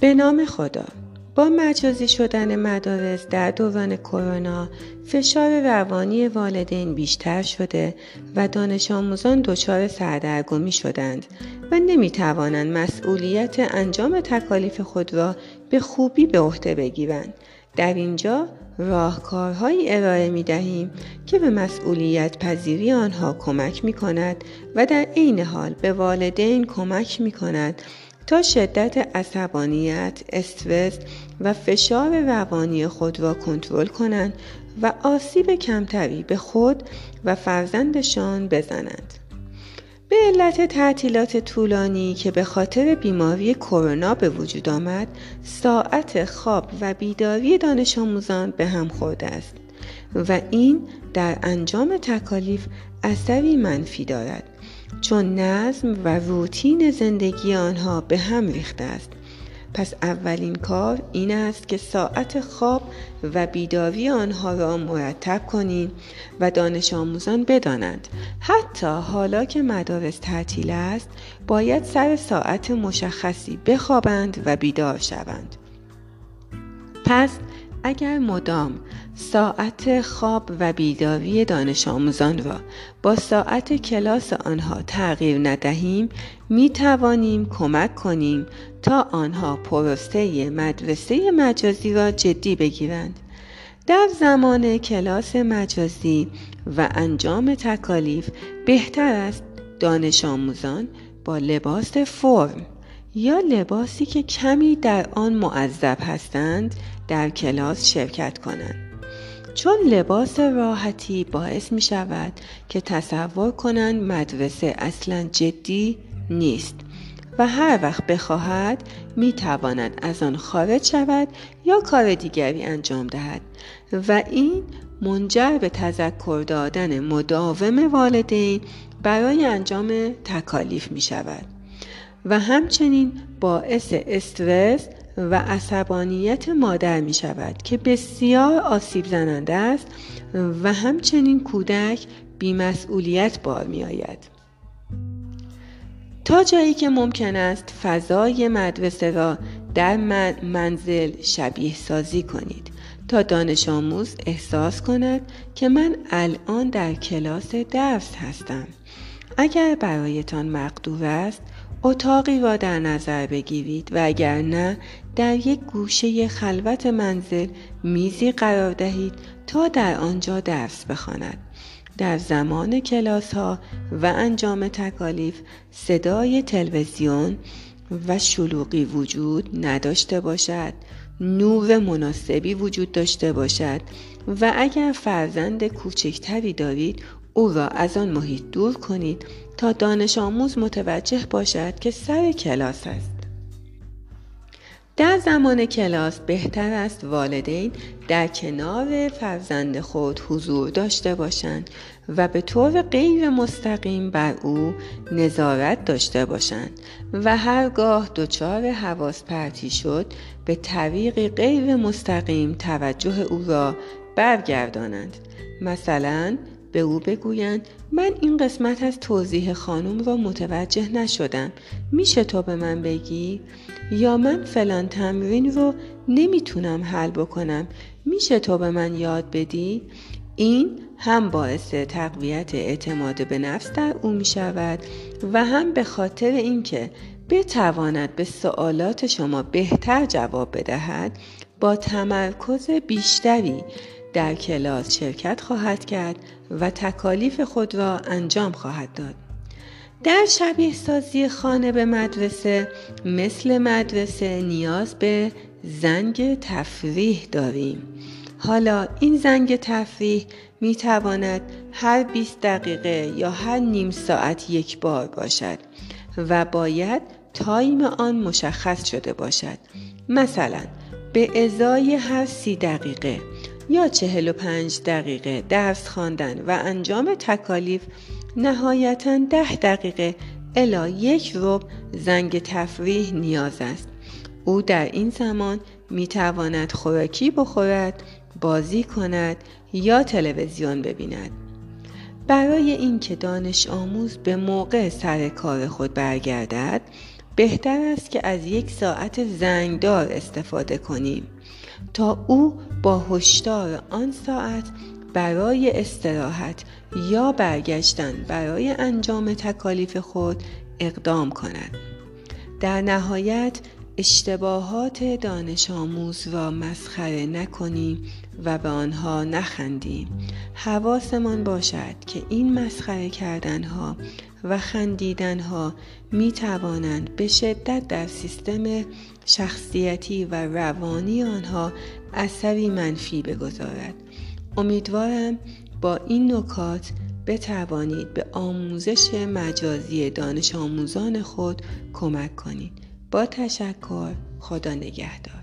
به نام خدا با مجازی شدن مدارس در دوران کرونا فشار روانی والدین بیشتر شده و دانش آموزان دچار سردرگمی شدند و نمی توانند مسئولیت انجام تکالیف خود را به خوبی به عهده بگیرند. در اینجا راهکارهایی ارائه می دهیم که به مسئولیت پذیری آنها کمک می کند و در عین حال به والدین کمک می کند تا شدت عصبانیت، استرس و فشار روانی خود را کنترل کنند و آسیب کمتری به خود و فرزندشان بزنند. به علت تعطیلات طولانی که به خاطر بیماری کرونا به وجود آمد، ساعت خواب و بیداری دانش آموزان به هم خورده است و این در انجام تکالیف اثری منفی دارد چون نظم و روتین زندگی آنها به هم ریخته است. پس اولین کار این است که ساعت خواب و بیداری آنها را مرتب کنید و دانش آموزان بدانند. حتی حالا که مدارس تعطیل است باید سر ساعت مشخصی بخوابند و بیدار شوند. پس اگر مدام ساعت خواب و بیداری دانش آموزان را با ساعت کلاس آنها تغییر ندهیم می توانیم کمک کنیم تا آنها پروسه مدرسه مجازی را جدی بگیرند. در زمان کلاس مجازی و انجام تکالیف بهتر است دانش آموزان با لباس فرم یا لباسی که کمی در آن معذب هستند در کلاس شرکت کنند. چون لباس راحتی باعث می شود که تصور کنند مدرسه اصلا جدی نیست و هر وقت بخواهد می تواند از آن خارج شود یا کار دیگری انجام دهد و این منجر به تذکر دادن مداوم والدین برای انجام تکالیف می شود و همچنین باعث استرس و عصبانیت مادر می شود که بسیار آسیب زننده است و همچنین کودک بیمسئولیت بار می آید. تا جایی که ممکن است فضای مدرسه را در منزل شبیه سازی کنید تا دانش آموز احساس کند که من الان در کلاس درس هستم اگر برایتان مقدور است اتاقی را در نظر بگیرید و اگر نه در یک گوشه خلوت منزل میزی قرار دهید تا در آنجا درس بخواند. در زمان کلاس ها و انجام تکالیف صدای تلویزیون و شلوغی وجود نداشته باشد نور مناسبی وجود داشته باشد و اگر فرزند کوچکتری دارید او را از آن محیط دور کنید تا دانش آموز متوجه باشد که سر کلاس است. در زمان کلاس بهتر است والدین در کنار فرزند خود حضور داشته باشند و به طور غیر مستقیم بر او نظارت داشته باشند و هرگاه دچار حواس پرتی شد به طریق غیر مستقیم توجه او را برگردانند مثلا به او بگویند من این قسمت از توضیح خانم را متوجه نشدم. میشه تو به من بگی؟ یا من فلان تمرین رو نمی‌تونم حل بکنم. میشه تو به من یاد بدی؟ این هم باعث تقویت اعتماد به نفس در او می شود و هم به خاطر اینکه بتواند به سوالات شما بهتر جواب بدهد با تمرکز بیشتری در کلاس شرکت خواهد کرد و تکالیف خود را انجام خواهد داد. در شبیه سازی خانه به مدرسه مثل مدرسه نیاز به زنگ تفریح داریم. حالا این زنگ تفریح می تواند هر 20 دقیقه یا هر نیم ساعت یک بار باشد و باید تایم آن مشخص شده باشد. مثلا به ازای هر سی دقیقه یا 45 دقیقه درس خواندن و انجام تکالیف نهایتا ده دقیقه الا یک رب زنگ تفریح نیاز است. او در این زمان می تواند خوراکی بخورد بازی کند یا تلویزیون ببیند. برای اینکه دانش آموز به موقع سر کار خود برگردد بهتر است که از یک ساعت زنگدار استفاده کنیم. تا او با هشدار آن ساعت برای استراحت یا برگشتن برای انجام تکالیف خود اقدام کند. در نهایت اشتباهات دانش آموز را مسخره نکنیم و به آنها نخندیم حواسمان باشد که این مسخره کردنها و خندیدنها می توانند به شدت در سیستم شخصیتی و روانی آنها اثری منفی بگذارد. امیدوارم با این نکات بتوانید به آموزش مجازی دانش آموزان خود کمک کنید. با تشکر خدا نگهدار.